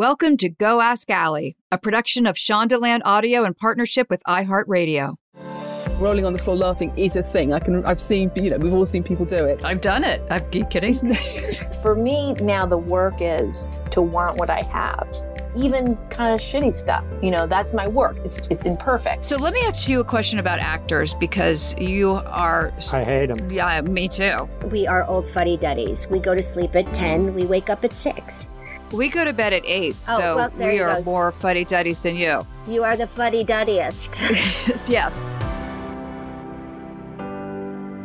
Welcome to Go Ask Ali, a production of Shondaland Audio in partnership with iHeartRadio. Rolling on the floor laughing is a thing. I can. I've seen. You know, we've all seen people do it. I've done it. I'm kidding. For me, now the work is to want what I have. Even kind of shitty stuff. You know, that's my work. It's it's imperfect. So let me ask you a question about actors because you are. I hate them. Yeah, me too. We are old fuddy duddies. We go to sleep at 10, we wake up at 6. We go to bed at 8, Oh, so well, we are go. more fuddy duddies than you. You are the fuddy duddiest. yes.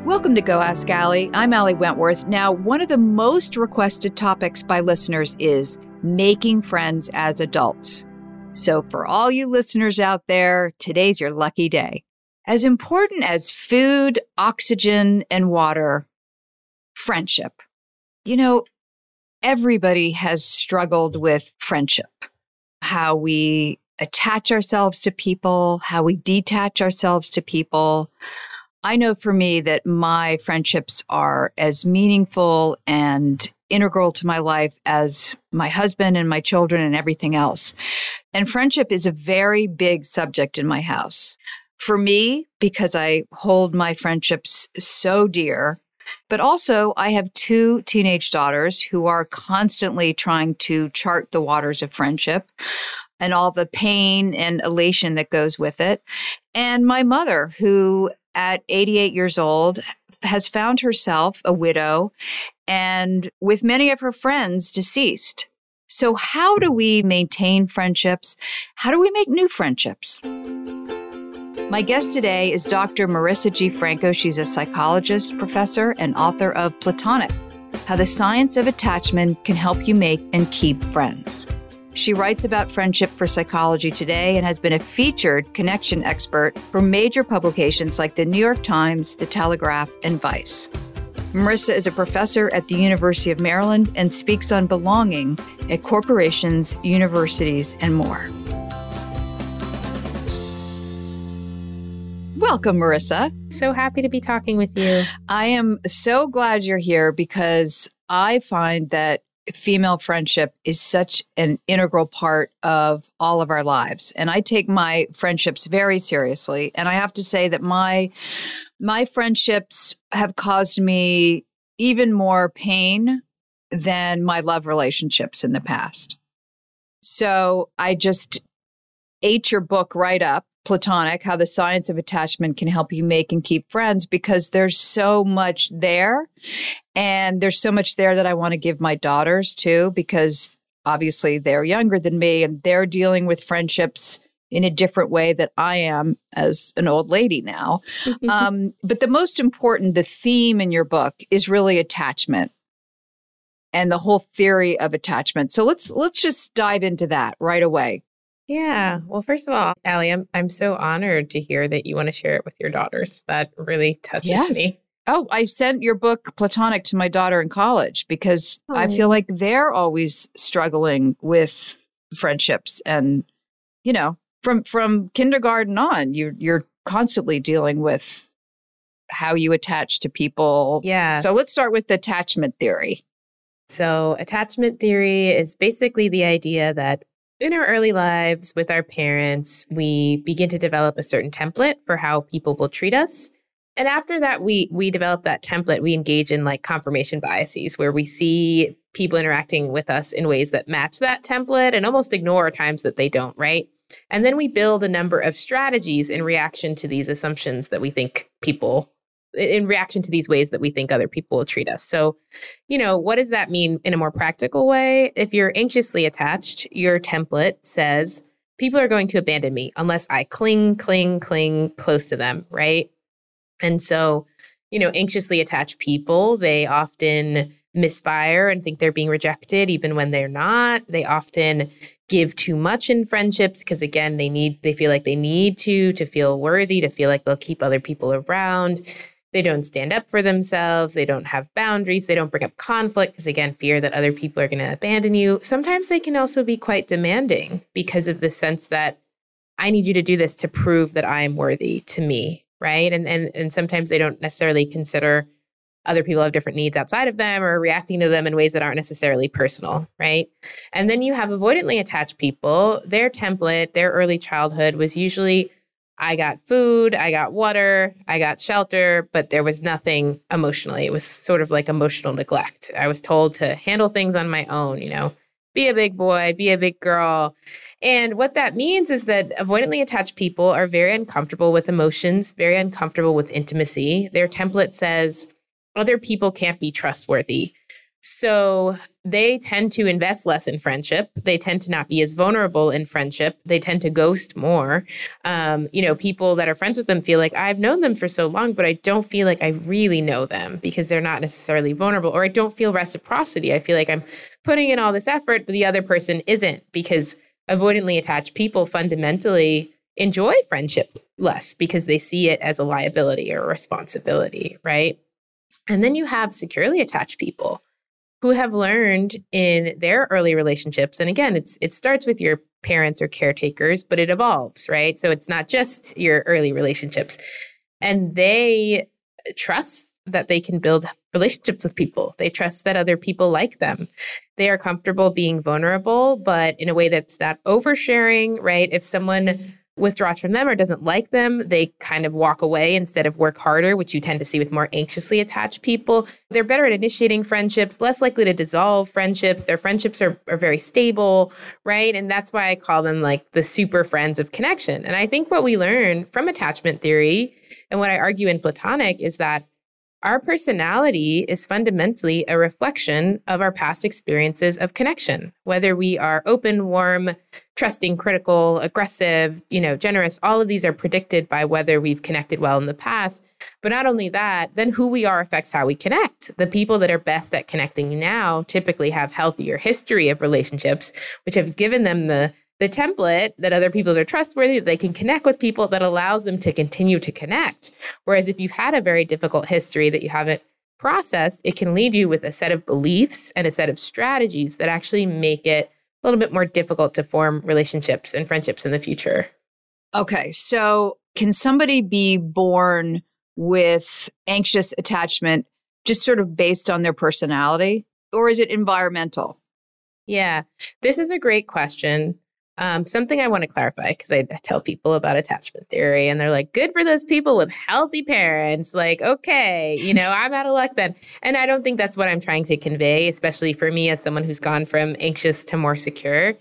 Welcome to Go Ask Ali. I'm Ali Wentworth. Now, one of the most requested topics by listeners is making friends as adults. So, for all you listeners out there, today's your lucky day. As important as food, oxygen, and water, friendship. You know, everybody has struggled with friendship, how we attach ourselves to people, how we detach ourselves to people. I know for me that my friendships are as meaningful and integral to my life as my husband and my children and everything else. And friendship is a very big subject in my house. For me, because I hold my friendships so dear, but also I have two teenage daughters who are constantly trying to chart the waters of friendship and all the pain and elation that goes with it. And my mother, who at 88 years old has found herself a widow and with many of her friends deceased. So, how do we maintain friendships? How do we make new friendships? My guest today is Dr. Marisa G. Franco. She's a psychologist, professor, and author of Platonic How the Science of Attachment Can Help You Make and Keep Friends. She writes about friendship for Psychology Today and has been a featured connection expert for major publications like the New York Times, The Telegraph, and Vice. Marisa is a professor at the University of Maryland and speaks on belonging at corporations, universities, and more. Welcome, Marisa. So happy to be talking with you. I am so glad you're here because I find that female friendship is such an integral part of all of our lives and I take my friendships very seriously and I have to say that my my friendships have caused me even more pain than my love relationships in the past. So I just ate your book right up platonic how the science of attachment can help you make and keep friends because there's so much there and there's so much there that I want to give my daughters too because obviously they're younger than me and they're dealing with friendships in a different way that I am as an old lady now. um, but the most important, the theme in your book is really attachment and the whole theory of attachment. So let's let's just dive into that right away. Yeah. Well, first of all, Ali, I'm I'm so honored to hear that you want to share it with your daughters. That really touches Yes. me. Oh, I sent your book Platonic to my daughter in college because I oh. feel Oh. like they're always struggling with friendships and you know, from from kindergarten on, you you're constantly dealing with how you attach to people. Yeah. So let's start with attachment theory. So, attachment theory is basically the idea that in our early lives with our parents, we begin to develop a certain template for how people will treat us. And after that, we we develop that template. We engage in like confirmation biases, where we see people interacting with us in ways that match that template, and almost ignore times that they don't. Right. And then we build a number of strategies in reaction to these assumptions that we think people, in reaction to these ways that we think other people will treat us. So, you know, what does that mean in a more practical way? If you're anxiously attached, your template says people are going to abandon me unless I cling, cling, cling close to them, right? And so, you know, anxiously attached people, they often misfire and think they're being rejected even when they're not. They often give too much in friendships because again, they need they feel like they need to to feel worthy, to feel like they'll keep other people around. They don't stand up for themselves. They don't have boundaries. They don't bring up conflict because, again, fear that other people are going to abandon you. Sometimes they can also be quite demanding because of the sense that I need you to do this to prove that I am worthy to me, right? And and and sometimes they don't necessarily consider other people have different needs outside of them or reacting to them in ways that aren't necessarily personal, right? And then you have avoidantly attached people. Their template, their early childhood was usually I got food, I got water, I got shelter, but there was nothing emotionally. It was sort of like emotional neglect. I was told to handle things on my own, you know, be a big boy, be a big girl. And what that means is that avoidantly attached people are very uncomfortable with emotions, very uncomfortable with intimacy. Their template says other people can't be trustworthy. So they tend to invest less in friendship. They tend to not be as vulnerable in friendship. They tend to ghost more. Um, you know, people that are friends with them feel like I've known them for so long, but I don't feel like I really know them because they're not necessarily vulnerable, or I don't feel reciprocity. I feel like I'm putting in all this effort, but the other person isn't because avoidantly attached people fundamentally enjoy friendship less because they see it as a liability or a responsibility, right? And then you have securely attached people who have learned in their early relationships and again it's it starts with your parents or caretakers but it evolves right? So it's not just your early relationships. And they trust that they can build relationships with people. They trust that other people like them. They are comfortable being vulnerable but in a way that's not oversharing right? If someone withdraws from them or doesn't like them, they kind of walk away instead of work harder, which you tend to see with more anxiously attached people. They're better at initiating friendships, less likely to dissolve friendships. Their friendships are, are very stable, right? And that's why I call them like the super friends of connection. And I think what we learn from attachment theory and what I argue in Platonic is that our personality is fundamentally a reflection of our past experiences of connection. Whether we are open, warm, trusting, critical, aggressive, you know, generous, all of these are predicted by whether we've connected well in the past. But not only that, then who we are affects how we connect. The people that are best at connecting now typically have healthier history of relationships, which have given them the the template that other people are trustworthy, that they can connect with people that allows them to continue to connect. Whereas if you've had a very difficult history that you haven't processed, it can lead you with a set of beliefs and a set of strategies that actually make it a little bit more difficult to form relationships and friendships in the future. Okay, so can somebody be born with anxious attachment just sort of based on their personality, or is it environmental? Yeah, this is a great question. Um, something I want to clarify because I, I tell people about attachment theory and they're like, good for those people with healthy parents. Like, okay, you know, I'm out of luck then. And I don't think that's what I'm trying to convey, especially for me as someone who's gone from anxious to more secure.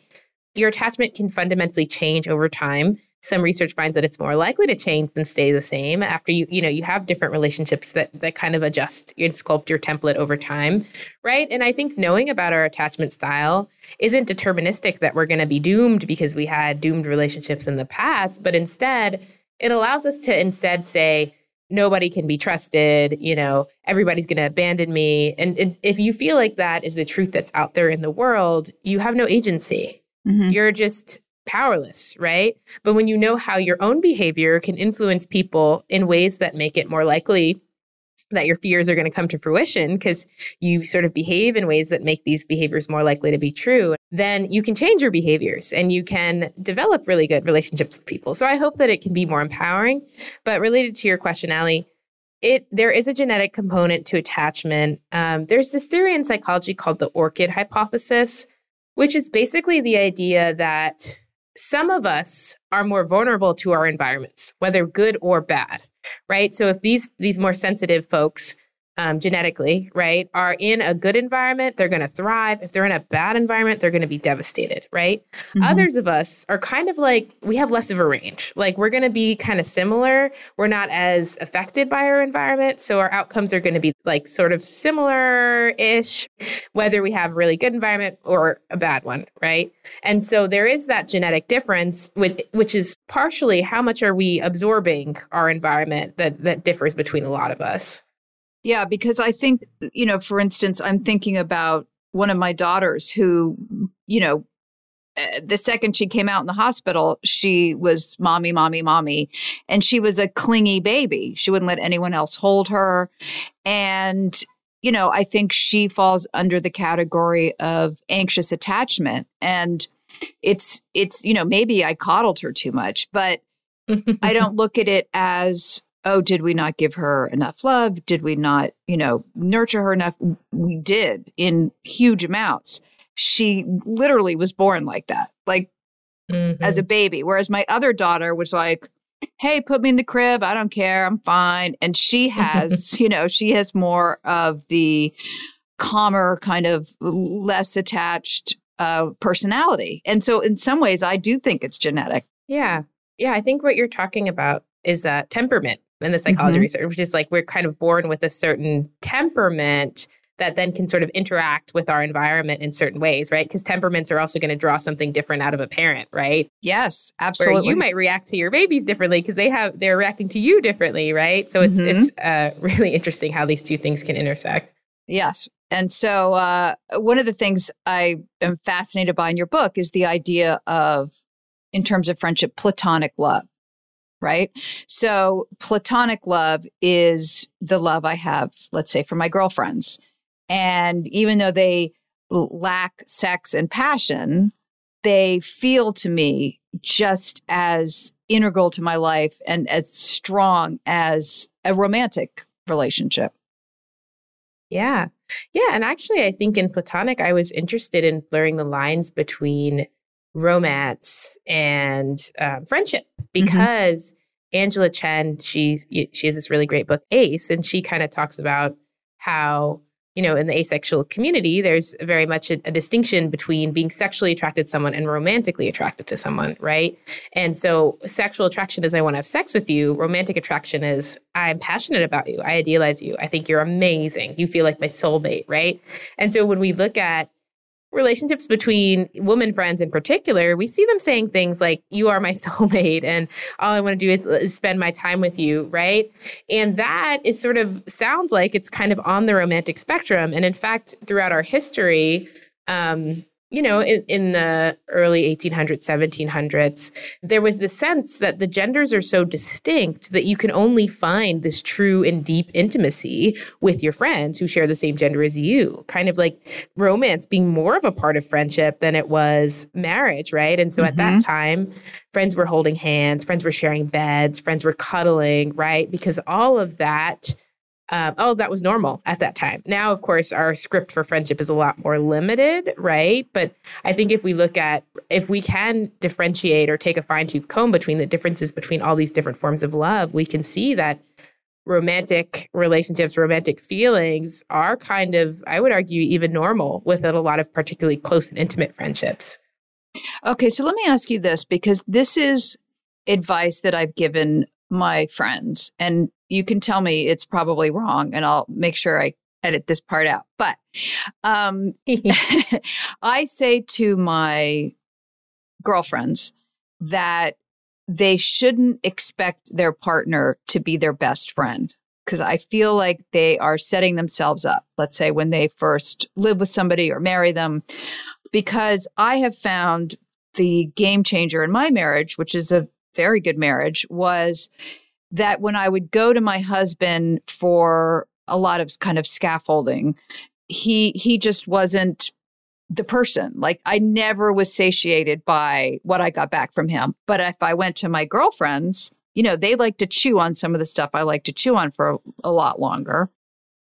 Your attachment can fundamentally change over time. Some research finds that it's more likely to change than stay the same after you, you know, you have different relationships that that kind of adjust and sculpt your template over time, right? And I think knowing about our attachment style isn't deterministic that we're going to be doomed because we had doomed relationships in the past, but instead it allows us to instead say nobody can be trusted, you know, everybody's going to abandon me. And, and if you feel like that is the truth that's out there in the world, you have no agency. Mhm. You're just powerless, right? But when you know how your own behavior can influence people in ways that make it more likely that your fears are going to come to fruition because you sort of behave in ways that make these behaviors more likely to be true, then you can change your behaviors and you can develop really good relationships with people. So I hope that it can be more empowering. But related to your question, Ali, it there is a genetic component to attachment. Um, there's this theory in psychology called the orchid hypothesis, which is basically the idea that some of us are more vulnerable to our environments, whether good or bad right? So if these these more sensitive folks um, genetically, right, are in a good environment, they're going to thrive. If they're in a bad environment, they're going to be devastated, right? Mm-hmm. Others of us are kind of like, we have less of a range. Like, we're going to be kind of similar. We're not as affected by our environment. So, our outcomes are going to be like sort of similar ish, whether we have a really good environment or a bad one, right? And so, there is that genetic difference, with, which is partially how much are we absorbing our environment that, that differs between a lot of us. Yeah, because I think, you know, for instance, I'm thinking about one of my daughters who, you know, eh, the second she came out in the hospital, she was mommy, mommy, mommy. And she was a clingy baby. She wouldn't let anyone else hold her. And, you know, I think she falls under the category of anxious attachment. And it's, it's, you know, maybe I coddled her too much, but I don't look at it as oh, did we not give her enough love? Did we not, you know, nurture her enough? We did in huge amounts. She literally was born like that, like mm-hmm. as a mm-hmm. baby. Whereas my other daughter was like, hey, put me in the crib. I don't care. I'm fine. And she has, you know, she has more of the calmer, kind of less attached uh, personality. And so, in some ways, I do think it's genetic. Yeah. Yeah. I think what you're talking about is uh, temperament in the psychology mm-hmm. research, which is like we're kind of born with a certain temperament that then can sort of interact with our environment in certain ways, right? Because temperaments are also going to draw something different out of a parent, right? Yes, absolutely. Where you might react to your babies differently because they have they're reacting to you differently, right? So it's mm-hmm. it's uh, really interesting how these two things can intersect. Yes. And so uh, one of the things I am fascinated by in your book is the idea of, in terms of friendship, platonic love right? So platonic love is the love I have, let's say, for my girlfriends. And even though they lack sex and passion, they feel to me just as integral to my life and as strong as a romantic relationship. Yeah. Yeah. And actually, I think in Platonic, I was interested in blurring the lines between romance and um, friendship mm-hmm. because mm-hmm. Angela Chen, she she has this really great book, Ace, and she kind of talks about how you know in the asexual community there's very much a, a, distinction between being sexually attracted to someone and romantically attracted to someone right? And so sexual attraction is i want to have sex with you. Romantic attraction is i'm passionate about you. I idealize you. I think you're amazing. You feel like my soulmate right? And so when we look at relationships between woman friends in particular, we see them saying things like, You are my soulmate, and all I want to do is, is, spend my time with you, right? And that is sort of sounds like it's kind of on the romantic spectrum. And in fact, throughout our history, um, you know, in, in, the early 1800s, 1700s, there was the sense that the genders are so distinct that you can only find this true and deep intimacy with your friends who share the same gender as you. Kind of like romance being more of a part of friendship than it was marriage, right? And so mm-hmm. at that mm-hmm. time, friends were holding hands, friends were sharing beds, friends were cuddling, right? Because all of that um, oh, that was normal at that time. Now, of course, our script for friendship is a lot more limited, right? But I think if we look at, if we can differentiate or take a fine tooth comb between the differences between all these different forms of love, we can see that romantic relationships, romantic feelings are kind of, I would argue, even normal within a lot of particularly close and intimate friendships. Okay, so let me ask you this because this is advice that I've given my friends. And you can tell me it's probably wrong and I'll make sure I edit this part out. But um, I say to my girlfriends that they shouldn't expect their partner to be their best friend because I feel like they are setting themselves up, let's say when they first live with somebody or marry them. Because I have found the game changer in my marriage, which is a very good marriage, was that when I would go to my husband for a lot of kind of scaffolding, he he just wasn't the person. Like I never was satiated by what I got back from him. But if I went to my girlfriends, you know, they like to chew on some of the stuff I like to chew on for a, a lot longer.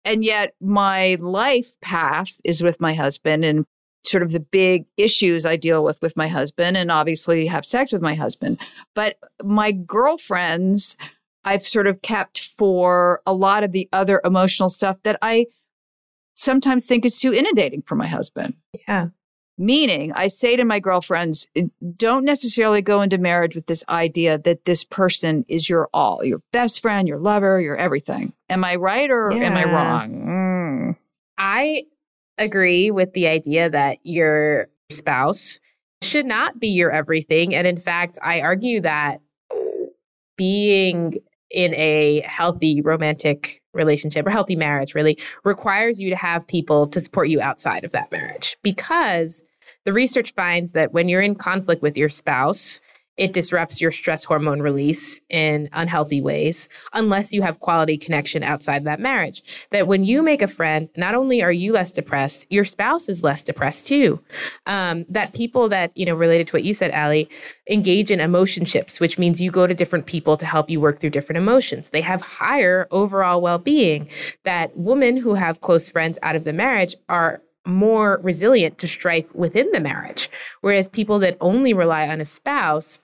And yet my life path is with my husband and sort of the big issues I deal with with my husband and obviously have sex with my husband. But my girlfriends, I've sort of kept for a lot of the other emotional stuff that I sometimes think is too inundating for my husband. Yeah. Meaning, I say to my girlfriends, don't necessarily go into marriage with this idea that this person is your all, your best friend, your lover, your everything. Am I right or yeah. am I wrong? Mm. I agree with the idea that your spouse should not be your everything. And in fact, I argue that being in a healthy romantic relationship or healthy marriage really requires you to have people to support you outside of that marriage. Because the research finds that when you're in conflict with your spouse it disrupts your stress hormone release in unhealthy ways unless you have quality connection outside that marriage. That when you make a friend, not only are you less depressed, your spouse is less depressed too. Um, that people that, you know, related to what you said, Ali, engage in emotionships, which means you go to different people to help you work through different emotions. They have higher overall well being. That women who have close friends out of the marriage are more resilient to strife within the marriage. Whereas people that only rely on a spouse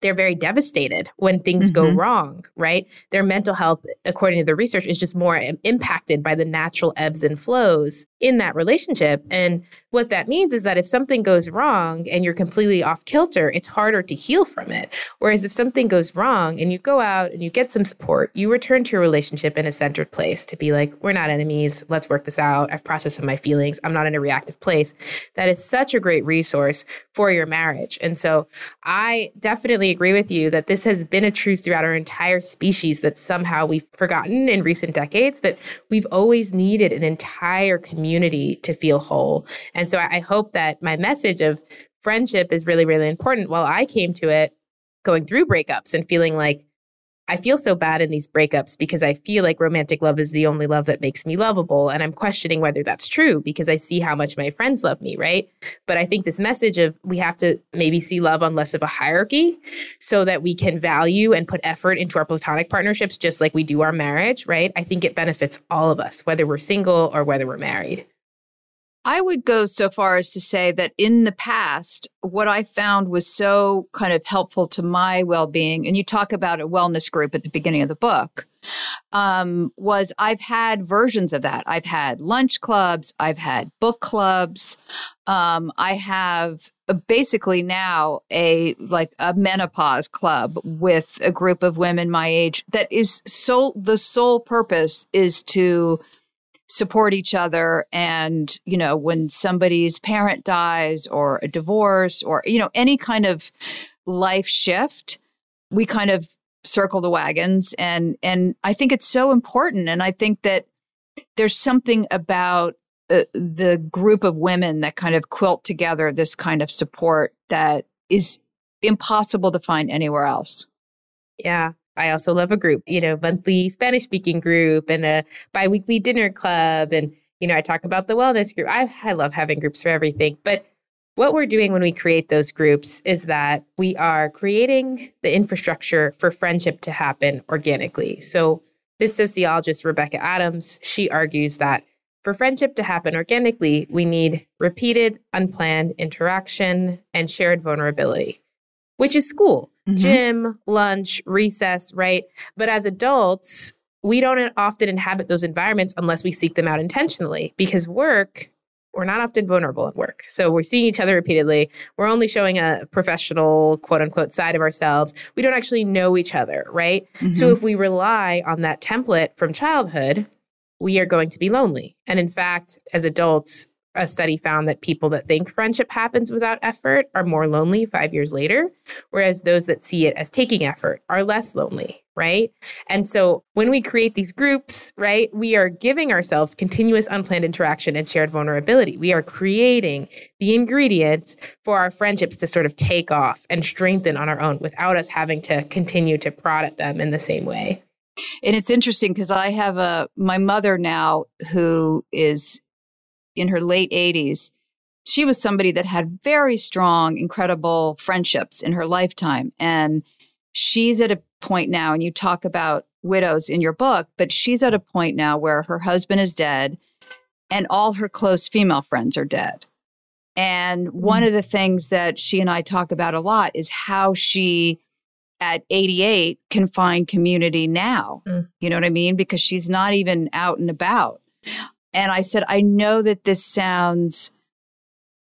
they're very devastated when things mm-hmm. go wrong, right? Their mental health, according to the research, is just more impacted by the natural ebbs and flows in that relationship. And what that means is that if something goes wrong and you're completely off kilter, it's harder to heal from it. Whereas if something goes wrong and you go out and you get some support, you return to your relationship in a centered place to be like, we're not enemies. Let's work this out. I've processed some of my feelings. I'm not in a reactive place. That is such a great resource for your marriage. And so I definitely agree with you that this has been a truth throughout our entire species that somehow we've forgotten in recent decades that we've always needed an entire community to feel whole. And so I hope that my message of friendship is really, really important. While I came to it going through breakups and feeling like I feel so bad in these breakups because I feel like romantic love is the only love that makes me lovable. And I'm questioning whether that's true because I see how much my friends love me, right? But I think this message of we have to maybe see love on less of a hierarchy so that we can value and put effort into our platonic partnerships just like we do our marriage, right? I think it benefits all of us, whether we're single or whether we're married. I would go so far as to say that in the past, what I found was so kind of helpful to my well being, and you talk about a wellness group at the beginning of the book, um, was I've had versions of that. I've had lunch clubs, I've had book clubs. Um, I have basically now a like a menopause club with a group of women my age that is so the sole purpose is to support each other. And you know when somebody's parent dies or a divorce or you know any kind of life shift we kind of circle the wagons. And and i think it's so important. And i think that there's something about uh, the group of women that kind of quilt together this kind of support that is impossible to find anywhere else. Yeah I also love a group, you know, monthly Spanish speaking group and a biweekly dinner club. And, you know, I talk about the wellness group. I, I love having groups for everything. But what we're doing when we create those groups is that we are creating the infrastructure for friendship to happen organically. So, this sociologist, Rebecca Adams, she argues that for friendship to happen organically, we need repeated, unplanned interaction and shared vulnerability, which is school mm-hmm. gym, lunch, recess, right? But as adults, we don't often inhabit those environments unless we seek them out intentionally because work we're not often vulnerable at work. So we're seeing each other repeatedly. We're only showing a professional, quote unquote, side of ourselves. We don't actually know each other, right? Mm-hmm. So if we rely on that template from childhood, we are going to be lonely. And in fact, as adults, a study found that people that think friendship happens without effort are more lonely five years later, whereas those that see it as taking effort are less lonely, right? And so when we create these groups, right, we are giving ourselves continuous unplanned interaction and shared vulnerability. We are creating the ingredients for our friendships to sort of take off and strengthen on our own without us having to continue to prod at them in the same way. And it's interesting because I have a my mother now who is in her late 80s. She was somebody that had very strong, incredible friendships in her lifetime. And she's at a point now, and you talk about widows in your book, but she's at a point now where her husband is dead and all her close female friends are dead. And one of the things that she and I talk about a lot is how she, at 88, can find community now. Mm. You know what I mean? Because she's not even out and about. And I said, I know that this sounds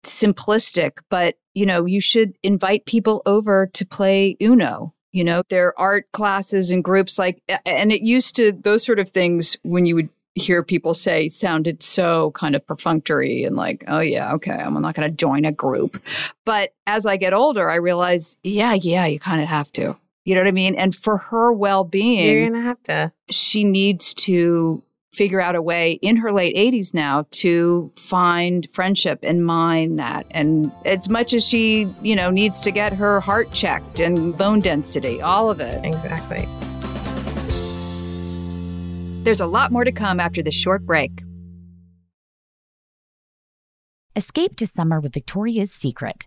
simplistic, but you know, you should invite people over to play Uno. You know, there are art classes and groups like, and it used to, those sort of things when you would hear people say sounded so kind of perfunctory and like, oh yeah, okay, I'm not going to join a group. But as I get older, I realize, yeah, yeah, you kind of have to. You know what I mean? And for her well being, You're going to have to. she needs to figure out a way in her late 80s now to find friendship and mine that and as much as she you know needs to get her heart checked and bone density all of it Exactly. there's a lot more to come after this short break Escape to summer with Victoria's Secret.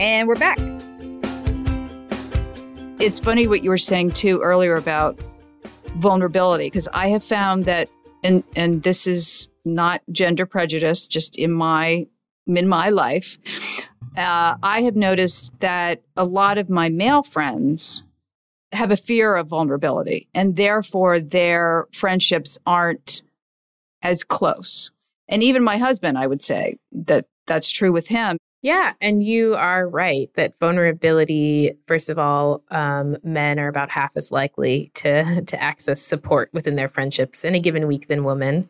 And we're back. It's funny what you were saying too earlier about vulnerability, because I have found that, and and this is not gender prejudice, just in my in my life, uh, I have noticed that a lot of my male friends have a fear of vulnerability, and therefore their friendships aren't as close. And even my husband, I would say that that's true with him. Yeah, and you are right that vulnerability. First of all, um, men are about half as likely to to access support within their friendships in a given week than women,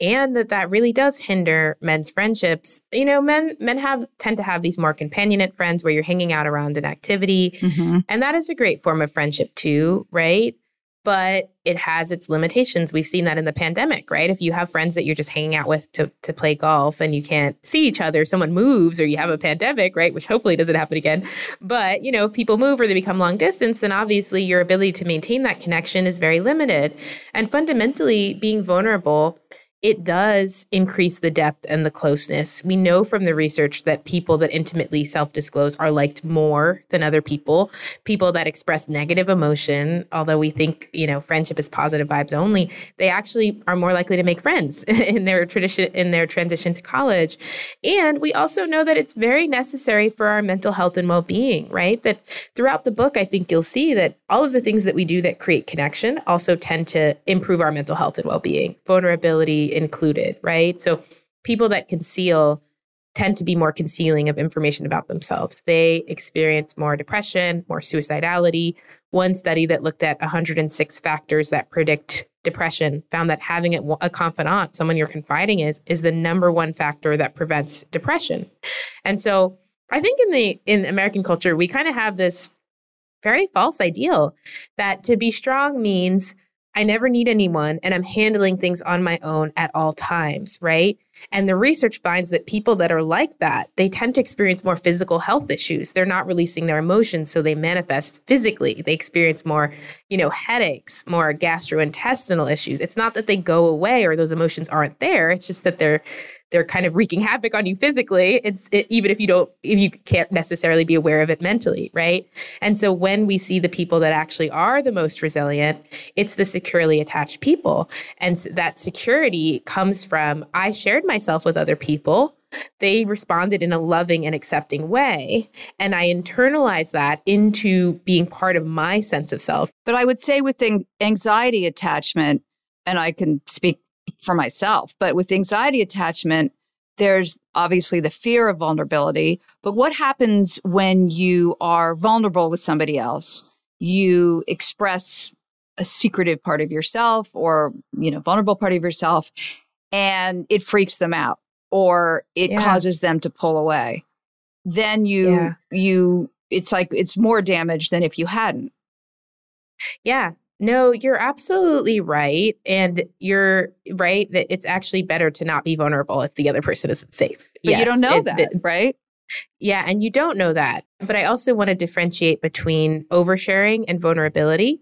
and that that really does hinder men's friendships. You know, men men have tend to have these more companionate friends where you're hanging out around an activity, Mm-hmm. and that is a great form of friendship too, right? But it has its limitations. We've seen that in the pandemic, right? If you have friends that you're just hanging out with to, to play golf and you can't see each other, someone moves or you have a pandemic, right? Which hopefully doesn't happen again. But, you know, if people move or they become long distance, then obviously your ability to maintain that connection is very limited. And fundamentally, being vulnerable it does increase the depth and the closeness. We know from the research that people that intimately self disclose are liked more than other people. People that express negative emotion, although we think, you know, friendship is positive vibes only, they actually are more likely to make friends in their tradition, in their transition to college. And we also know that it's very necessary for our mental health and well being, right? That throughout the book, I think you'll see that all of the things that we do that create connection also tend to improve our mental health and well being, included, right? So people that conceal tend to be more concealing of information about themselves. They experience more depression, more suicidality. One study that looked at 106 factors that predict depression found that having a confidant, someone you're confiding is, is the number one factor that prevents depression. And so I think in the in American culture, we kind of have this very false ideal that to be strong means I never need anyone and I'm handling things on my own at all times, right? And the research finds that people that are like that, they tend to experience more physical health issues. They're not releasing their emotions, so they manifest physically. They experience more, you know, headaches, more gastrointestinal issues. It's not that they go away or those emotions aren't there. It's just that they're they're kind of wreaking havoc on you physically it's it, even if you don't if you can't necessarily be aware of it mentally right and so when we see the people that actually are the most resilient it's the securely attached people and that security comes from i shared myself with other people they responded in a loving and accepting way. And I internalized that into being part of my sense of self. But I would say with anxiety attachment, and I can speak for myself. But with anxiety attachment, there's obviously the fear of vulnerability. But what happens when you are vulnerable with somebody else? You express a secretive part of yourself or, you know, vulnerable part of yourself, and it freaks them out or it yeah. causes them to pull away. Then you, yeah. you, it's like it's more damage than if you hadn't. Yeah, no, you're absolutely right. And you're right that it's actually better to not be vulnerable if the other person isn't safe. But yes, you don't know it, that, it, right? Yeah, and you don't know that. But I also want to differentiate between oversharing and vulnerability.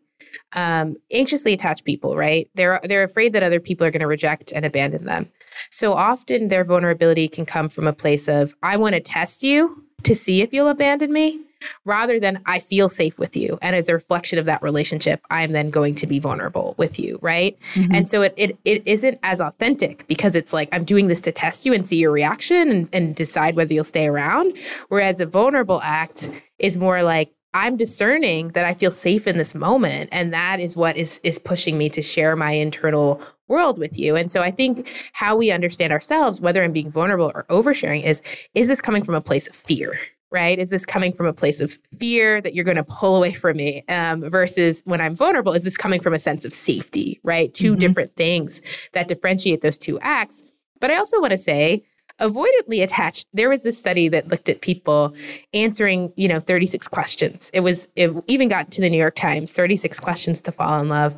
Um, anxiously attached people, right? They're they're afraid that other people are going to reject and abandon them. So often their vulnerability can come from a place of I want to test you to see if you'll abandon me rather than I feel safe with you. And as a reflection of that relationship, I'm then going to be vulnerable with you, right? Mm-hmm. And so it, it it isn't as authentic because it's like I'm doing this to test you and see your reaction and, and decide whether you'll stay around. Whereas a vulnerable act is more like I'm discerning that I feel safe in this moment. And that is what is is pushing me to share my internal world with you. And so I think how we understand ourselves, whether I'm being vulnerable or oversharing, is is this coming from a place of fear? Right? Is this coming from a place of fear that you're going to pull away from me um, versus when I'm vulnerable? Is this coming from a sense of safety, right? 2 mm-hmm. different things that differentiate those two acts. But I also want to say, avoidantly attached there was this study that looked at people answering you know 36 questions it was it even got to the new york times 36 questions to fall in love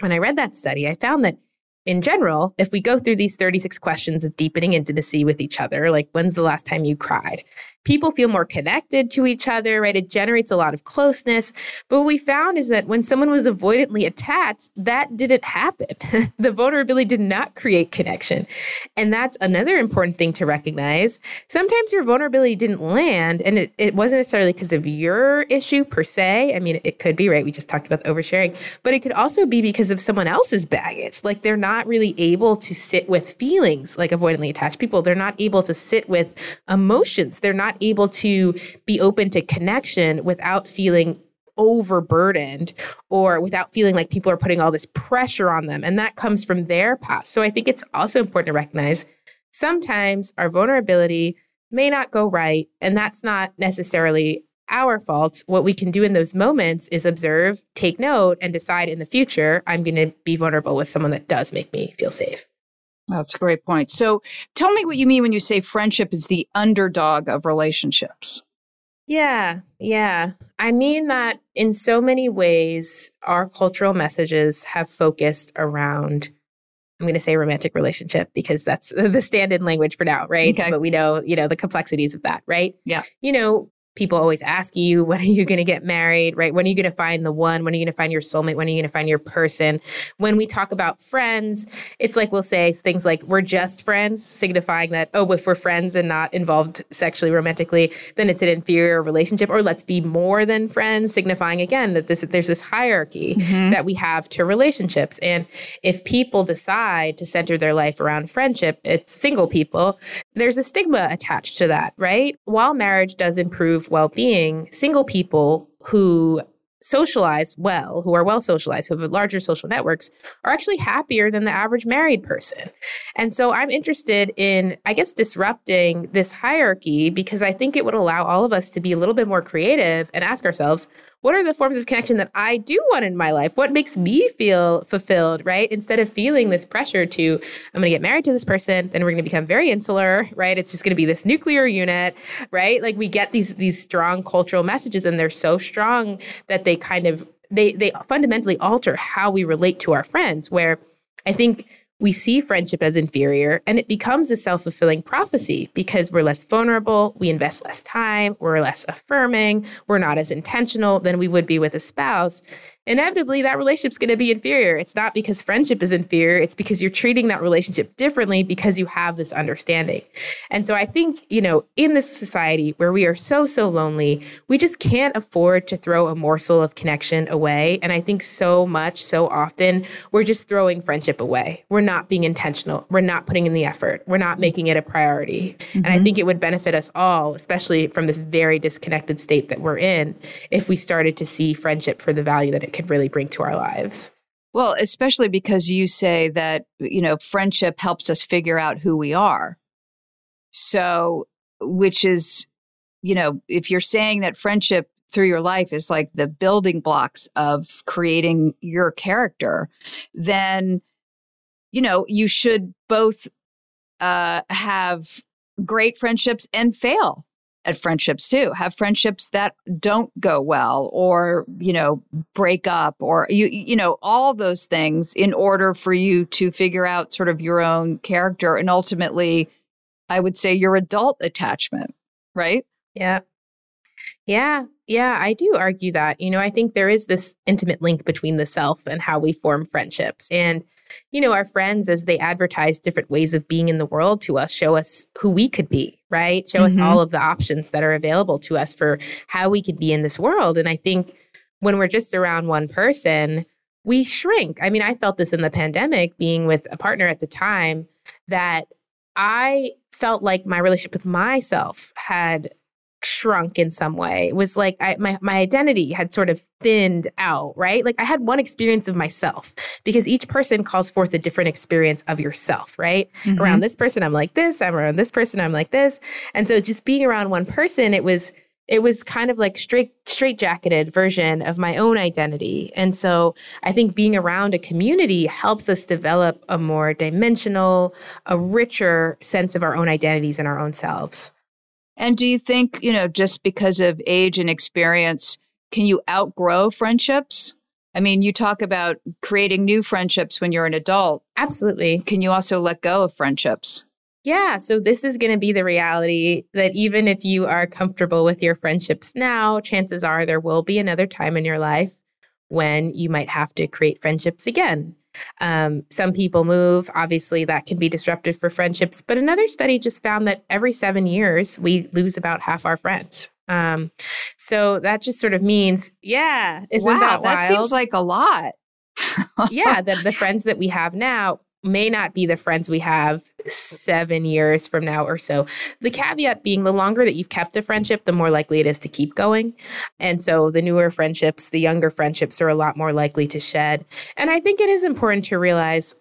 when i read that study i found that in general, if we go through these 36 questions of deepening intimacy with each other, like when's the last time you cried? People feel more connected to each other, right? It generates a lot of closeness. But what we found is that when someone was avoidantly attached, that didn't happen. the vulnerability did not create connection. And that's another important thing to recognize. Sometimes your vulnerability didn't land, and it, it wasn't necessarily because of your issue per se. I mean, it could be, right? We just talked about oversharing, but it could also be because of someone else's baggage. Like they're not really able to sit with feelings like avoidantly attached people. They're not able to sit with emotions. They're able to be open to connection without feeling overburdened or without feeling like people are putting all this pressure on them. And that comes from their past. So I think it's also important to recognize sometimes our vulnerability may not go right. And that's not necessarily our fault. What we can do in those moments is observe, take note, and decide in the future, I'm going to be vulnerable with someone that does make me feel safe. That's a great point. So tell me what you mean when you say friendship is the underdog of relationships. Yeah, yeah. I mean that in so many ways, our cultural messages have focused around I'm going to say romantic relationship because that's the stand-in language for now, right? Okay. But we know, you know, the complexities of that, right? Yeah. You know, people always ask you, when are you going to get married, right? When are you going to find the one? When are you going to find your soulmate? When are you going to find your person? When we talk about friends, it's like we'll say things like, we're just friends, signifying that, oh, if we're friends and not involved sexually, romantically, then it's an inferior relationship. Or let's be more than friends, signifying again that this there's this hierarchy Mhm. that we have to relationships. And if people decide to center their life around friendship, it's single people, there's a stigma attached to that, right? While marriage does improve well being, single people who socialize well, who are well socialized, who have larger social networks, are actually happier than the average married person. And so I'm interested in, I guess, disrupting this hierarchy because I think it would allow all of us to be a little bit more creative and ask ourselves, what are the forms of connection that I do want in my life? What makes me feel fulfilled, right? Instead of feeling this pressure to, I'm going to get married to this person, then we're going to become very insular, right? It's just going to be this nuclear unit, right? Like we get these these strong cultural messages and they're so strong that they kind of they they fundamentally alter how we relate to our friends where I think we see friendship as inferior and it becomes a self fulfilling prophecy because we're less vulnerable, we invest less time, we're less affirming, we're not as intentional than we would be with a spouse. Inevitably, that relationship's going to be inferior. It's not because friendship is inferior, it's because you're treating that relationship differently because you have this understanding. And so I think, you know, in this society where we are so, so lonely, we just can't afford to throw a morsel of connection away. And I think so much, so often, we're just throwing friendship away. We're not being intentional. We're not putting in the effort. We're not making it a priority. And I Mhm. think it would benefit us all, especially from this very disconnected state that we're in, if we started to see friendship for the value that it could really bring to our lives. Well, especially because you say that, you know, friendship helps us figure out who we are. So, which is, you know, if you're saying that friendship through your life is like the building blocks of creating your character, then, you know, you should both uh, have great friendships and fail at friendships too have friendships that don't go well or you know break up or you you know all those things in order for you to figure out sort of your own character and ultimately i would say your adult attachment right Yeah. Yeah. Yeah. I do argue that. You know, I think there is this intimate link between the self and how we form friendships. And, you know, our friends, as they advertise different ways of being in the world to us, show us who we could be, right? Show us Mhm. all of the options that are available to us for how we could be in this world. And I think when we're just around one person, we shrink. I mean, I felt this in the pandemic being with a partner at the time that I felt like my relationship with myself had shrunk in some way. It was like I, my my identity had sort of thinned out, right? Like I had one experience of myself because each person calls forth a different experience of yourself, right? Mhm. Around this person I'm like this, I'm around this person I'm like this. And so just being around one person it was it was kind of like straight straight jacketed version of my own identity. And so I think being around a community helps us develop a more dimensional, a richer sense of our own identities and our own selves. And do you think you know just because of age and experience can you outgrow friendships i mean you talk about creating new friendships when you're an adult Absolutely. can you also let go of friendships Yeah, so this is going to be the reality that even if you are comfortable with your friendships now, chances are there will be another time in your life when you might have to create friendships again. Um, some people move. Obviously, that can be disruptive for friendships. But another study just found that every seven years, we lose about half our friends. Um, so that just sort of means, yeah, isn't wow that wild? that seems like a lot yeah, that the friends that we have now may not be the friends we have seven years from now or so. The caveat being the longer that you've kept a friendship, the more likely it is to keep going. And so the newer friendships, the younger friendships are a lot more likely to shed. And I think it is important to realize,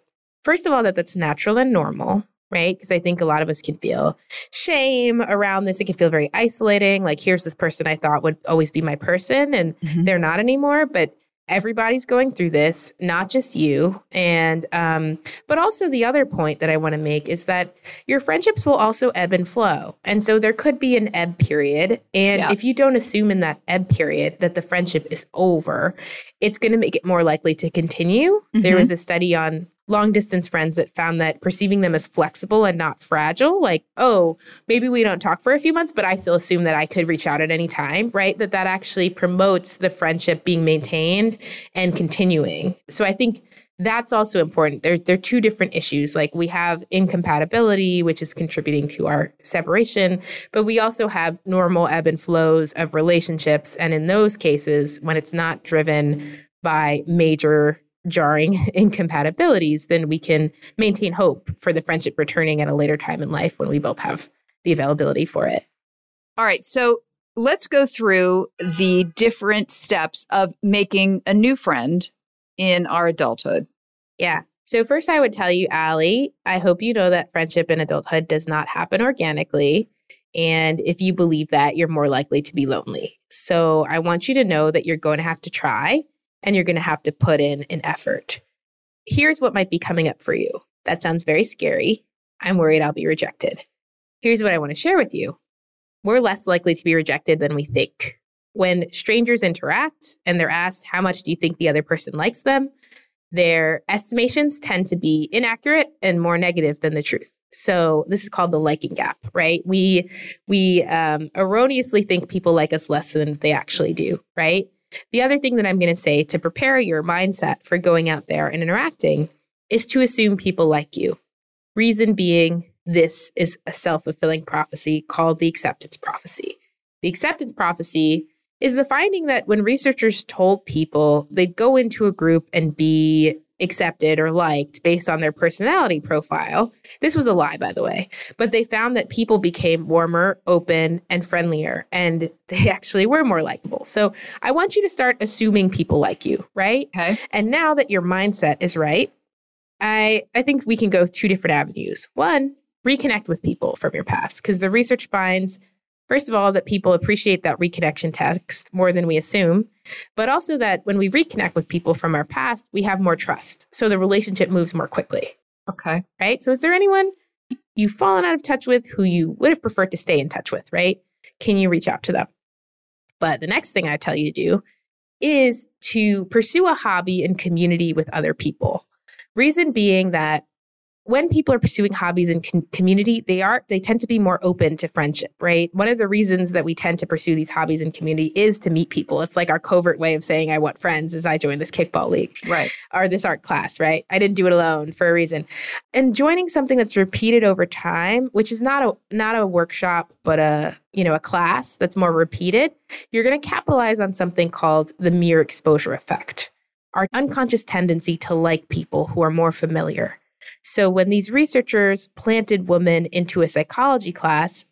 first of all, that that's natural and normal. Right. Because I think a lot of us can feel shame around this. It can feel very isolating. Like, here's this person I thought would always be my person, and Mhm. they're not anymore. But everybody's going through this, not just you. And, um, but also the other point that I want to make is that your friendships will also ebb and flow. And so there could be an ebb period. And Yeah. if you don't assume in that ebb period that the friendship is over, it's going to make it more likely to continue. There Mhm. was a study on long distance friends that found that perceiving them as flexible and not fragile, like, oh, maybe we don't talk for a few months, but I still assume that I could reach out at any time, right? That that actually promotes the friendship being maintained and continuing. So I think that's also important. There, there are two different issues. Like we have incompatibility, which is contributing to our separation, but we also have normal ebb and flows of relationships. And in those cases, when it's not driven by major jarring incompatibilities, then we can maintain hope for the friendship returning at a later time in life when we both have the availability for it. All right. So let's go through the different steps of making a new friend in our adulthood. Yeah. So, first, I would tell you, Ali, I hope you know that friendship in adulthood does not happen organically. And if you believe that, you're more likely to be lonely. So, I want you to know that you're going to have to try and you're going to have to put in an effort. Here's what might be coming up for you. That sounds very scary. I'm worried I'll be rejected. Here's what I want to share with you we're less likely to be rejected than we think. When strangers interact and they're asked, How much do you think the other person likes them? their estimations tend to be inaccurate and more negative than the truth. So this is called the liking gap, right? We we um, erroneously think people like us less than they actually do, right? The other thing that I'm going to say to prepare your mindset for going out there and interacting is to assume people like you. Reason being, this is a self fulfilling prophecy called the acceptance prophecy. The acceptance prophecy is the finding that when researchers told people they'd go into a group and be accepted or liked based on their personality profile, this was a lie, by the way, but they found that people became warmer, open, and friendlier, and they actually were more likable. So I want you to start assuming people like you, right? Okay. And now that your mindset is right, I I think we can go two different avenues. One, reconnect with people from your past because the research finds first of all that people appreciate that reconnection text more than we assume, but also that when we reconnect with people from our past, we have more trust. So the relationship moves more quickly, Okay. right? So is there anyone you've fallen out of touch with who you would have preferred to stay in touch with, right? Can you reach out to them? But the next thing I tell you to do is to pursue a hobby and community with other people. Reason being that when people are pursuing hobbies and con- community, they are they tend to be more open to friendship, right? One of the reasons that we tend to pursue these hobbies and community is to meet people. It's like our covert way of saying I want friends as I join this kickball league Right. or this art class, right? I didn't do it alone for a reason. And joining something that's repeated over time, which is not a not a workshop, but a you know a class that's more repeated, you're going to capitalize on something called the mere exposure effect. Our unconscious tendency to like people who are more familiar. So when these researchers planted women into a psychology class,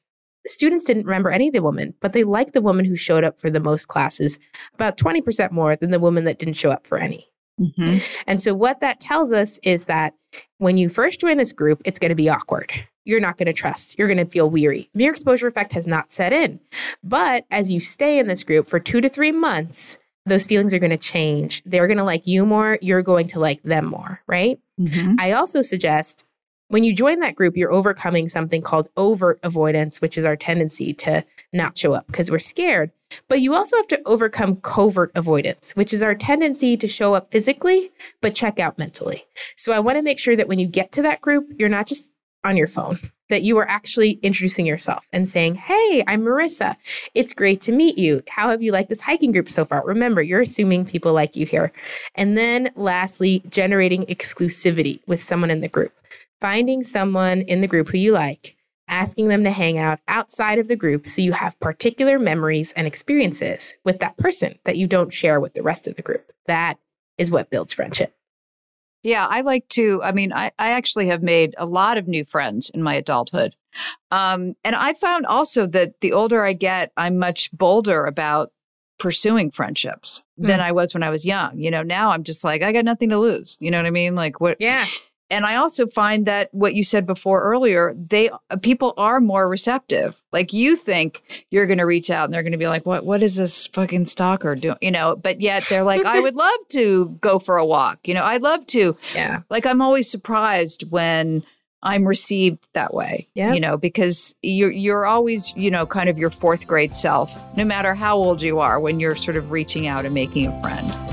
students didn't remember any of the women, but they liked the woman who showed up for the most classes about 20% more than the woman that didn't show up for any. hmm And so, what that tells us is that when you first join this group, it's going to be awkward. You're not going to trust. You're going to feel weary. Mere exposure effect has not set in. But as you stay in this group for two to three months, those feelings are going to change. They're going to like you more. You're going to like them more, right? Hmm I also suggest when you join that group, you're overcoming something called overt avoidance, which is our tendency to not show up because we're scared. But you also have to overcome covert avoidance, which is our tendency to show up physically, but check out mentally. So I want to make sure that when you get to that group, you're not just on your phone, that you are actually introducing yourself and saying, Hey, I'm Marisa. It's great to meet you. How have you liked this hiking group so far? Remember, you're assuming people like you here. And then lastly, generating exclusivity with someone in the group. Finding someone in the group who you like, asking them to hang out outside of the group so you have particular memories and experiences with that person that you don't share with the rest of the group. That is what builds friendship. Yeah, I like to. I mean, I, I actually have made a lot of new friends in my adulthood. Um, and I found also that the older I get, I'm much bolder about pursuing friendships than Hmm. I was when I was young. You know, now I'm just like, I got nothing to lose. You know what I mean? Like, what? Yeah. And I also find that what you said before earlier, they people are more receptive. Like you think you're going to reach out and they're going to be like, "What? What is this fucking stalker doing?" You know, but yet they're like, "I would love to go for a walk." You know, I'd love to. Yeah. Like I'm always surprised when I'm received that way. Yeah. You know, because you're you're always, you know, kind of your fourth grade self, no matter how old you are, when you're sort of reaching out and making a friend.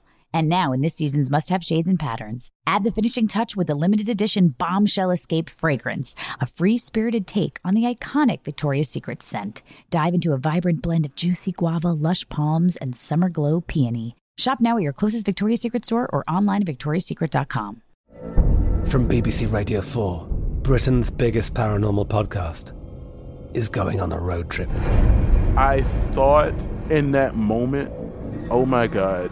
And now in this season's must have shades and patterns, add the finishing touch with the limited edition Bombshell Escape fragrance, a free spirited take on the iconic Victoria's Secret scent. Dive into a vibrant blend of juicy guava, lush palms, and summer glow peony. Shop now at your closest Victoria's Secret store or online at victoriassecret.com. From BBC Radio 4, Britain's biggest paranormal podcast is going on a road trip. I thought in that moment, oh my God,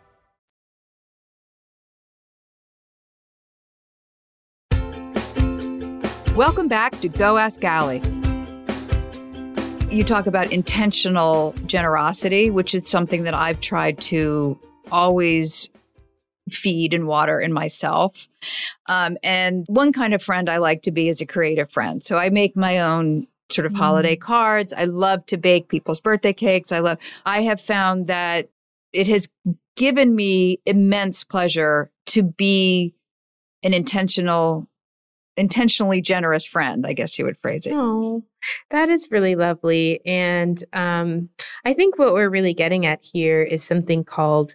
Welcome back to Go Ask Ali. You talk about intentional generosity, which is something that I've tried to always feed and water in myself. Um, and one kind of friend I like to be is a creative friend. So I make my own sort of holiday cards. I love to bake people's birthday cakes. I love, I have found that it has given me immense pleasure to be an intentional intentionally generous friend, I guess you would phrase it. Oh, that is really lovely. And um, I think what we're really getting at here is something called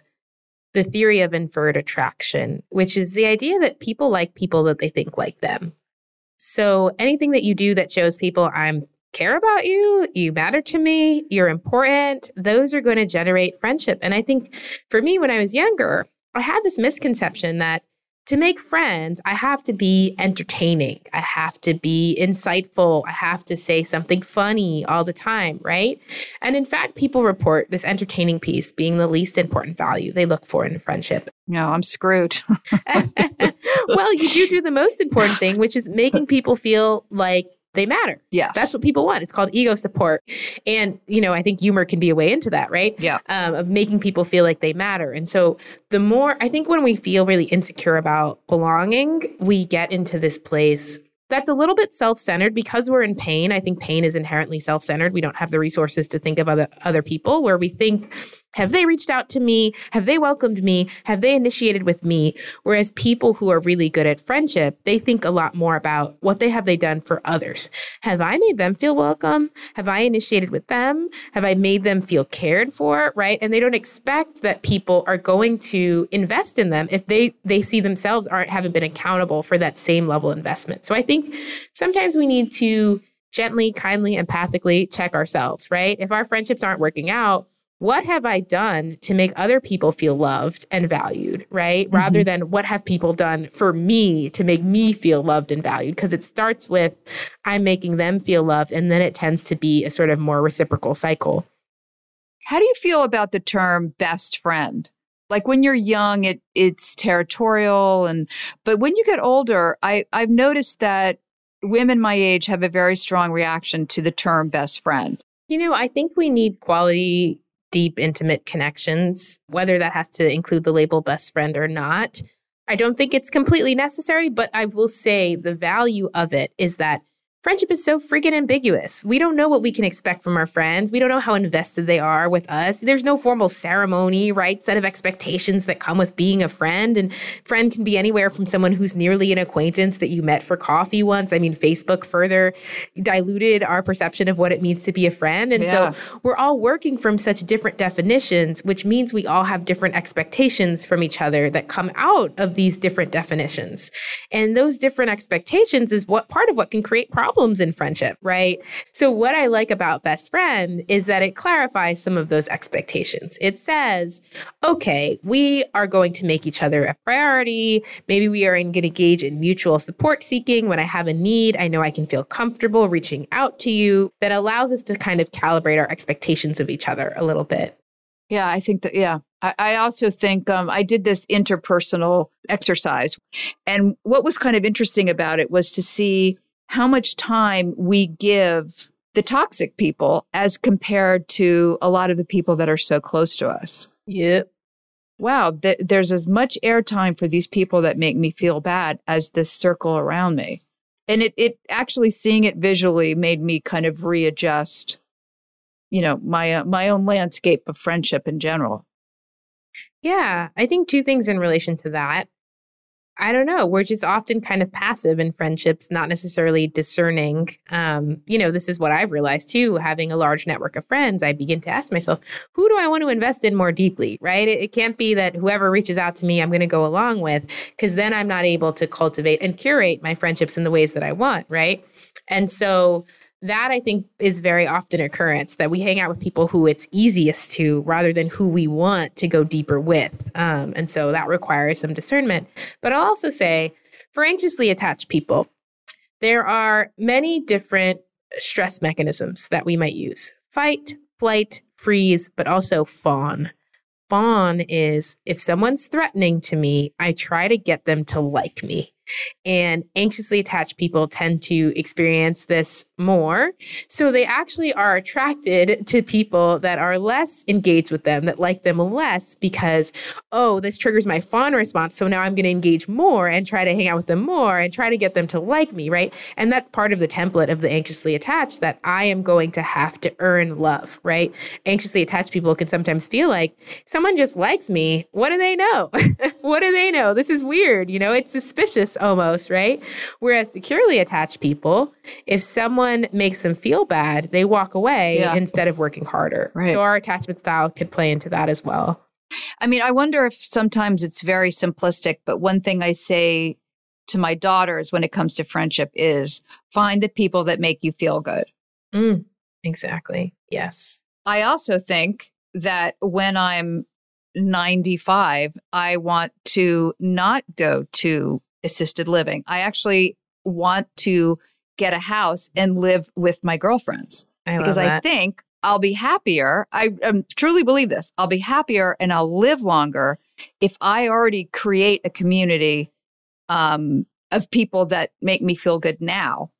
the theory of inferred attraction, which is the idea that people like people that they think like them. So anything that you do that shows people I'm care about you, you matter to me, you're important, those are going to generate friendship. And I think for me, when I was younger, I had this misconception that to make friends, I have to be entertaining. I have to be insightful. I have to say something funny all the time, right? And in fact, people report this entertaining piece being the least important value they look for in a friendship. No, I'm screwed. well, you do do the most important thing, which is making people feel like they matter. Yes. That's what people want. It's called ego support. And, you know, I think humor can be a way into that, right? Yeah. Um, of making people feel like they matter. And so the more, I think when we feel really insecure about belonging, we get into this place that's a little bit self-centered because we're in pain. I think pain is inherently self-centered. We don't have the resources to think of other other people where we think have they reached out to me? Have they welcomed me? Have they initiated with me? Whereas people who are really good at friendship, they think a lot more about what they have they done for others. Have I made them feel welcome? Have I initiated with them? Have I made them feel cared for? Right? And they don't expect that people are going to invest in them if they they see themselves aren't haven't been accountable for that same level investment. So I think sometimes we need to gently, kindly, empathically check ourselves, right? If our friendships aren't working out, what have I done to make other people feel loved and valued, right? Mm-hmm. Rather than what have people done for me to make me feel loved and valued? Because it starts with I'm making them feel loved, and then it tends to be a sort of more reciprocal cycle. How do you feel about the term best friend? Like when you're young, it it's territorial and but when you get older, I, I've noticed that women my age have a very strong reaction to the term best friend. You know, I think we need quality deep, intimate connections, whether that has to include the label best friend or not. I don't think it's completely necessary, but I will say the value of it is that friendship is so freaking ambiguous. We don't know what we can expect from our friends. We don't know how invested they are with us. There's no formal ceremony, right? Set of expectations that come with being a friend. And friend can be anywhere from someone who's nearly an acquaintance that you met for coffee once. I mean, Facebook further diluted our perception of what it means to be a friend. And yeah. so we're all working from such different definitions, which means we all have different expectations from each other that come out of these different definitions. And those different expectations is what part of what can create problems problems in friendship, right? So, what I like about best friend is that it clarifies some of those expectations. It says, okay, we are going to make each other a priority. Maybe we are going to engage in mutual support seeking. When I have a need, I know I can feel comfortable reaching out to you. That allows us to kind of calibrate our expectations of each other a little bit. Yeah, I think that, yeah. I, I also think um, I did this interpersonal exercise. And what was kind of interesting about it was to see how much time we give the toxic people as compared to a lot of the people that are so close to us. Yep. Wow, th- there's as much airtime for these people that make me feel bad as this circle around me. And it, it actually seeing it visually made me kind of readjust, you know, my uh, my own landscape of friendship in general. Yeah, I think two things in relation to that. I don't know. We're just often kind of passive in friendships, not necessarily discerning. Um, you know, this is what I've realized too. Having a large network of friends, I begin to ask myself, who do I want to invest in more deeply, right? It, it can't be that whoever reaches out to me, I'm going to go along with, because then I'm not able to cultivate and curate my friendships in the ways that I want, right? And so, that I think is very often occurrence that we hang out with people who it's easiest to rather than who we want to go deeper with. Um, and so that requires some discernment. But I'll also say for anxiously attached people, there are many different stress mechanisms that we might use fight, flight, freeze, but also fawn. Fawn is if someone's threatening to me, I try to get them to like me. And anxiously attached people tend to experience this more. So they actually are attracted to people that are less engaged with them, that like them less because, oh, this triggers my fawn response. So now I'm going to engage more and try to hang out with them more and try to get them to like me, right? And that's part of the template of the anxiously attached that I am going to have to earn love, right? Anxiously attached people can sometimes feel like someone just likes me. What do they know? what do they know? This is weird. You know, it's suspicious almost, right? Whereas securely attached people, if someone makes them feel bad, they walk away yeah. instead of working harder. Right. So our attachment style could play into that as well. I mean, I wonder if sometimes it's very simplistic, but one thing I say to my daughters when it comes to friendship is find the people that make you feel good. Mm, exactly. Yes. I also think that when I'm 95, I want to not go to assisted living. I actually want to get a house and live with my girlfriends I because I think I'll be happier. I um, truly believe this. I'll be happier and I'll live longer if I already create a community um, of people that make me feel good now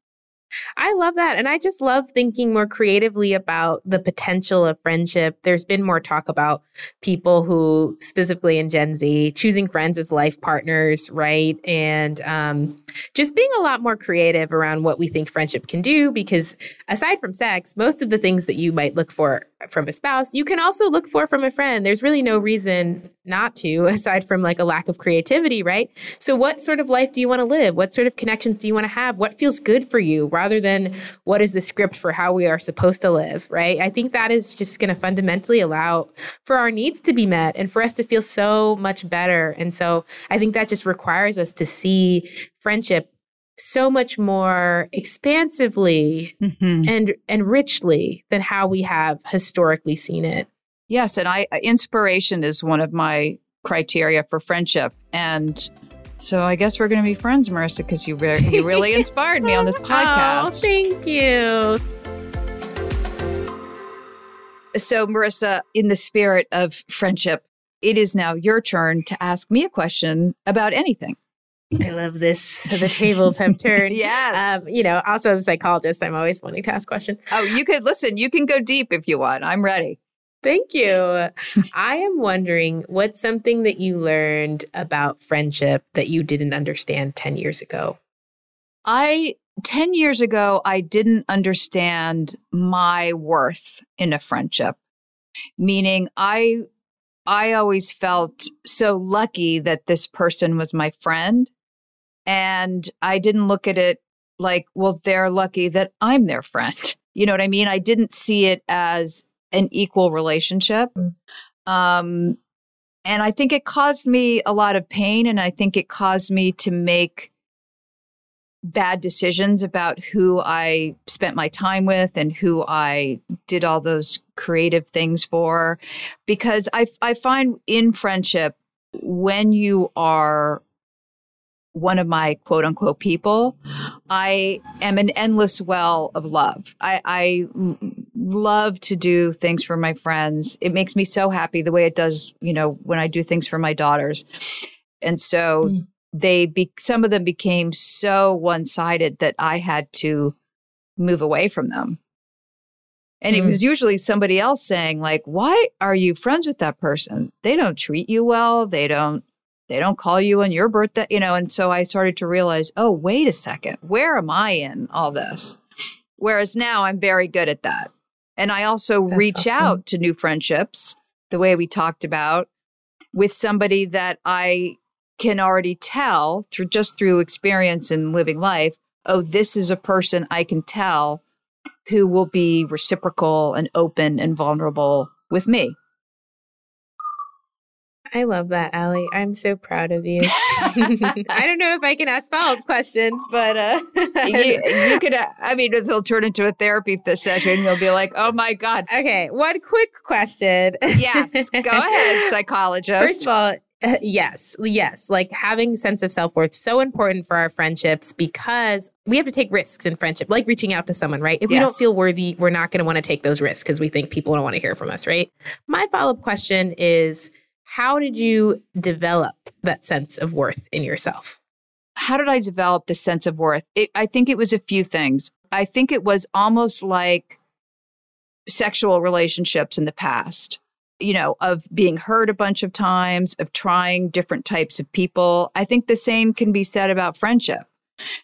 I love that. And I just love thinking more creatively about the potential of friendship. There's been more talk about people who, specifically in Gen Z, choosing friends as life partners, right? And um, just being a lot more creative around what we think friendship can do. Because aside from sex, most of the things that you might look for from a spouse, you can also look for from a friend. There's really no reason not to, aside from like a lack of creativity, right? So, what sort of life do you want to live? What sort of connections do you want to have? What feels good for you rather than what is the script for how we are supposed to live, right? I think that is just going to fundamentally allow for our needs to be met and for us to feel so much better. And so, I think that just requires us to see friendship so much more expansively mm-hmm. and and richly than how we have historically seen it. Yes, and I inspiration is one of my criteria for friendship, and so I guess we're going to be friends, Marisa, because you re- you really inspired me on this podcast. Oh, thank you. So, Marisa, in the spirit of friendship, it is now your turn to ask me a question about anything. I love this. So the tables have turned. yes. Um, you know, also as a psychologist, I'm always wanting to ask questions. Oh, you could listen, you can go deep if you want. I'm ready. Thank you. I am wondering what's something that you learned about friendship that you didn't understand 10 years ago? I 10 years ago, I didn't understand my worth in a friendship, meaning I I always felt so lucky that this person was my friend. And I didn't look at it like, well, they're lucky that I'm their friend. You know what I mean? I didn't see it as an equal relationship. Um, and I think it caused me a lot of pain. And I think it caused me to make bad decisions about who I spent my time with and who I did all those creative things for. Because I, I find in friendship, when you are one of my quote unquote people, I am an endless well of love. I, I love to do things for my friends. It makes me so happy the way it does, you know, when I do things for my daughters. And so mm. they be, some of them became so one sided that I had to move away from them. And mm. it was usually somebody else saying, like, why are you friends with that person? They don't treat you well. They don't they don't call you on your birthday, you know. And so I started to realize, oh, wait a second, where am I in all this? Whereas now I'm very good at that. And I also That's reach awesome. out to new friendships, the way we talked about, with somebody that I can already tell through just through experience and living life, oh, this is a person I can tell who will be reciprocal and open and vulnerable with me. I love that, Ali. I'm so proud of you. I don't know if I can ask follow up questions, but uh, you, you could. I mean, it'll turn into a therapy session. You'll be like, "Oh my god." Okay, one quick question. yes, go ahead, psychologist. First of all, uh, yes, yes. Like having sense of self worth so important for our friendships because we have to take risks in friendship, like reaching out to someone, right? If yes. we don't feel worthy, we're not going to want to take those risks because we think people don't want to hear from us, right? My follow up question is how did you develop that sense of worth in yourself? How did I develop the sense of worth? It, I think it was a few things. I think it was almost like sexual relationships in the past, you know, of being hurt a bunch of times, of trying different types of people. I think the same can be said about friendship.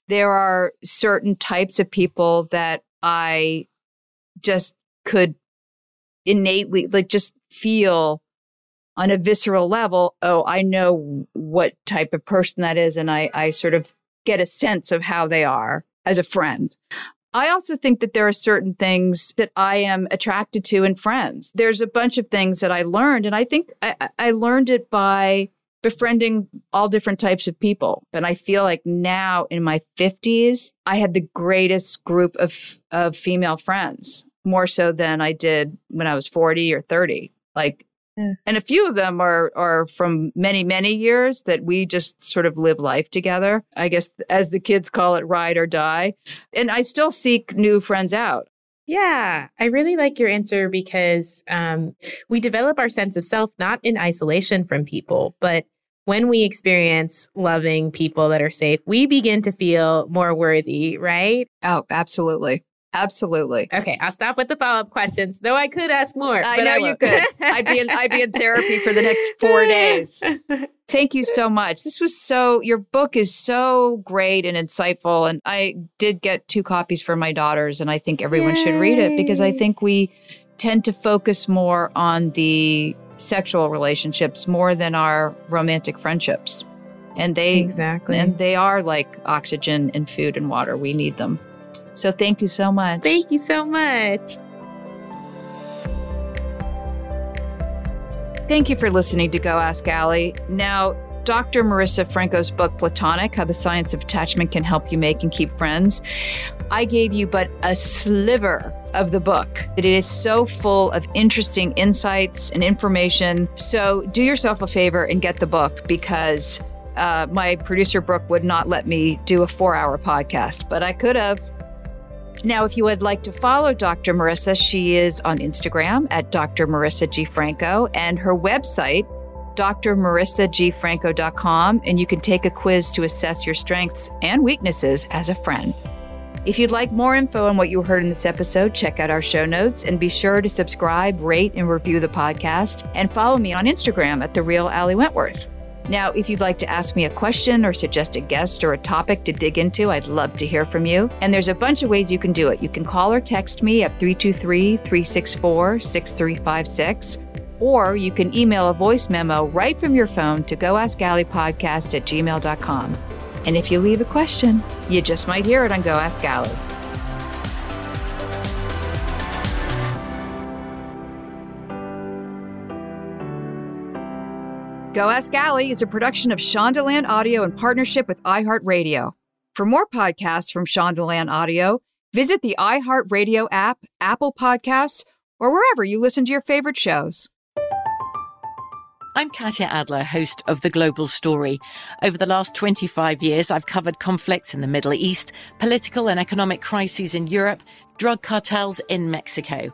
There are certain types of people that I just could innately, like, just feel on a visceral level, oh, I know what type of person that is. And I, I sort of get a sense of how they are as a friend. I also think that there are certain things that I am attracted to in friends. There's a bunch of things that I learned, and I think I, I learned it by befriending all different types of people. And I feel like now in my 50s, I have the greatest group of, of female friends, more so than I did when I was 40 or 30. Like Yes. And a few of them are are from many many years that we just sort of live life together. I guess as the kids call it ride or die. And I still seek new friends out. Yeah, I really like your answer because um, we develop our sense of self not in isolation from people, but when we experience loving people that are safe, we begin to feel more worthy, right? Oh, absolutely. Absolutely. Okay, I'll stop with the follow up questions. Though I could ask more. I know I you could. I'd be in, I'd be in therapy for the next four days. Thank you so much. This was so. Your book is so great and insightful, and I did get two copies for my daughters, and I think everyone Yay. should read it because I think we tend to focus more on the sexual relationships more than our romantic friendships, and they exactly and they are like oxygen and food and water. We need them. So thank you so much. Thank you so much. Thank you for listening to Go Ask Ali. Now, Dr. Marisa Franco's book, Platonic How the Science of Attachment Can Help You Make and Keep Friends. I gave you but a sliver of the book. It is so full of interesting insights and information. So do yourself a favor and get the book because uh, my producer, Brooke, would not let me do a four hour podcast, but I could have. Now, if you would like to follow Dr. Marisa, she is on Instagram at Dr. Marisa G. Franco and her website, drmarisagfranco.com, and you can take a quiz to assess your strengths and weaknesses as a friend. If you'd like more info on what you heard in this episode, check out our show notes and be sure to subscribe, rate, and review the podcast, and follow me on Instagram at The Real Ali Wentworth. Now, if you'd like to ask me a question or suggest a guest or a topic to dig into, I'd love to hear from you. And there's a bunch of ways you can do it. You can call or text me at 323 364 6356, or you can email a voice memo right from your phone to goaskalleypodcast at gmail.com. And if you leave a question, you just might hear it on Go Ask Ali. Go Ask Ali is a production of Shondaland Audio in partnership with iHeartRadio. For more podcasts from Shondaland Audio, visit the iHeartRadio app, Apple Podcasts, or wherever you listen to your favorite shows. I'm Katya Adler, host of The Global Story. Over the last 25 years, I've covered conflicts in the Middle East, political and economic crises in Europe, drug cartels in Mexico.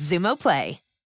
Xumo Play.